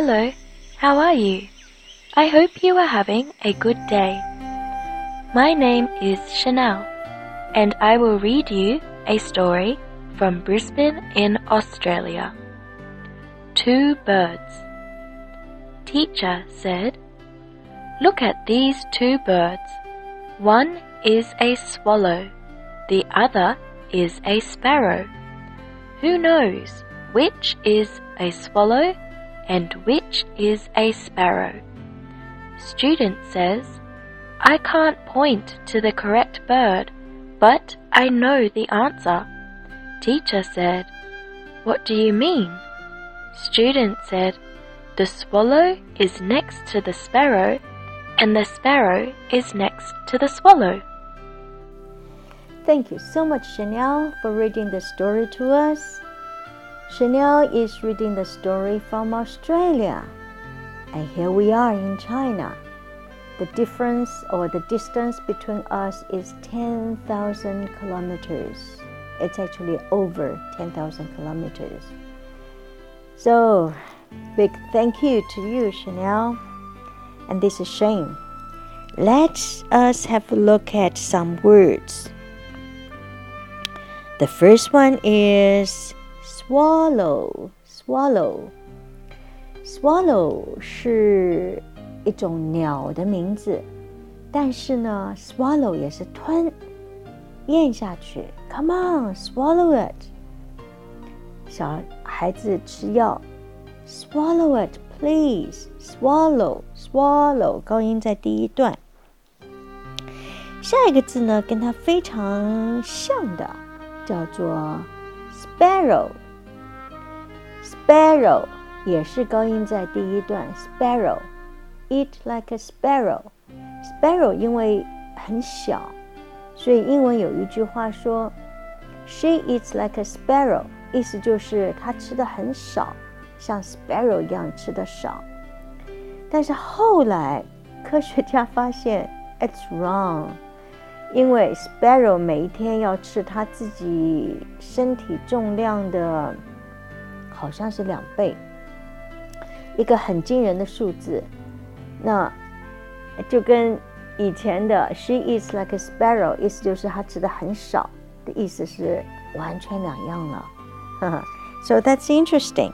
Hello, how are you? I hope you are having a good day. My name is Chanel, and I will read you a story from Brisbane in Australia. Two birds. Teacher said, Look at these two birds. One is a swallow, the other is a sparrow. Who knows which is a swallow and which is a sparrow? Student says, I can't point to the correct bird, but I know the answer. Teacher said, What do you mean? Student said, The swallow is next to the sparrow, and the sparrow is next to the swallow. Thank you so much, Chanel, for reading the story to us. Chanel is reading the story from Australia. And here we are in China. The difference or the distance between us is 10,000 kilometers. It's actually over 10,000 kilometers. So, big thank you to you, Chanel. And this is Shane. Let us have a look at some words. The first one is swallow swallow swallow 是一种鸟的名字，但是呢，swallow 也是吞咽下去。Come on, swallow it。小孩子吃药，swallow it, please. Swallow, swallow，高音在第一段。下一个字呢，跟它非常像的，叫做 sparrow。Sparrow 也是高音在第一段，Sparrow，eat like a sparrow。Sparrow 因为很小，所以英文有一句话说，She eats like a sparrow，意思就是她吃的很少，像 sparrow 一样吃的少。但是后来科学家发现，it's wrong，因为 sparrow 每一天要吃它自己身体重量的。好像是两倍，一个很惊人的数字。那就跟以前的 "She eats like a sparrow"，意思就是她吃的很少的意思是完全两样了。So that's interesting.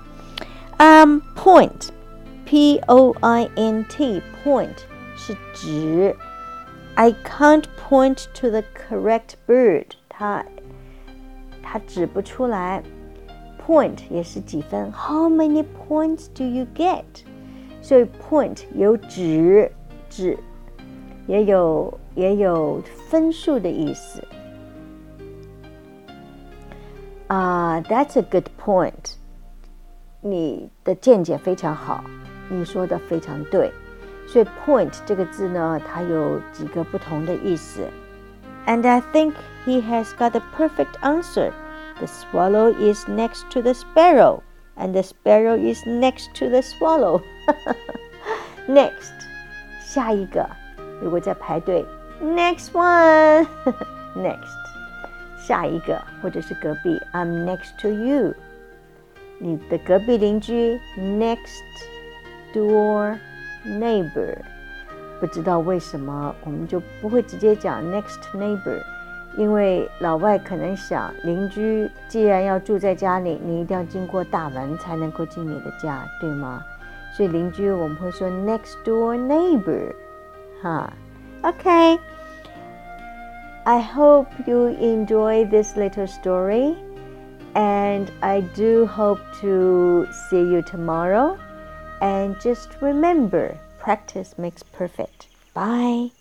Um, point, P-O-I-N-T, point 是指。I can't point to the correct bird. 它它指不出来。 point 也是几分？How many points do you get？所以 point 有指指，也有也有分数的意思。啊、uh,，That's a good point。你的见解非常好，你说的非常对。所以 point 这个字呢，它有几个不同的意思。And I think he has got a perfect answer. The swallow is next to the sparrow, and the sparrow is next to the swallow. Next，下一个，如果在排队，Next one，Next，下一个，或者是隔壁，I'm next to you，你的隔壁邻居，Next door neighbor。不知道为什么，我们就不会直接讲 next neighbor。 因为老外可能想，邻居既然要住在家里，你一定要经过大门才能够进你的家，对吗？所以邻居我们会说 next door neighbor，哈，OK。I hope you enjoy this little story, and I do hope to see you tomorrow. And just remember, practice makes perfect. Bye.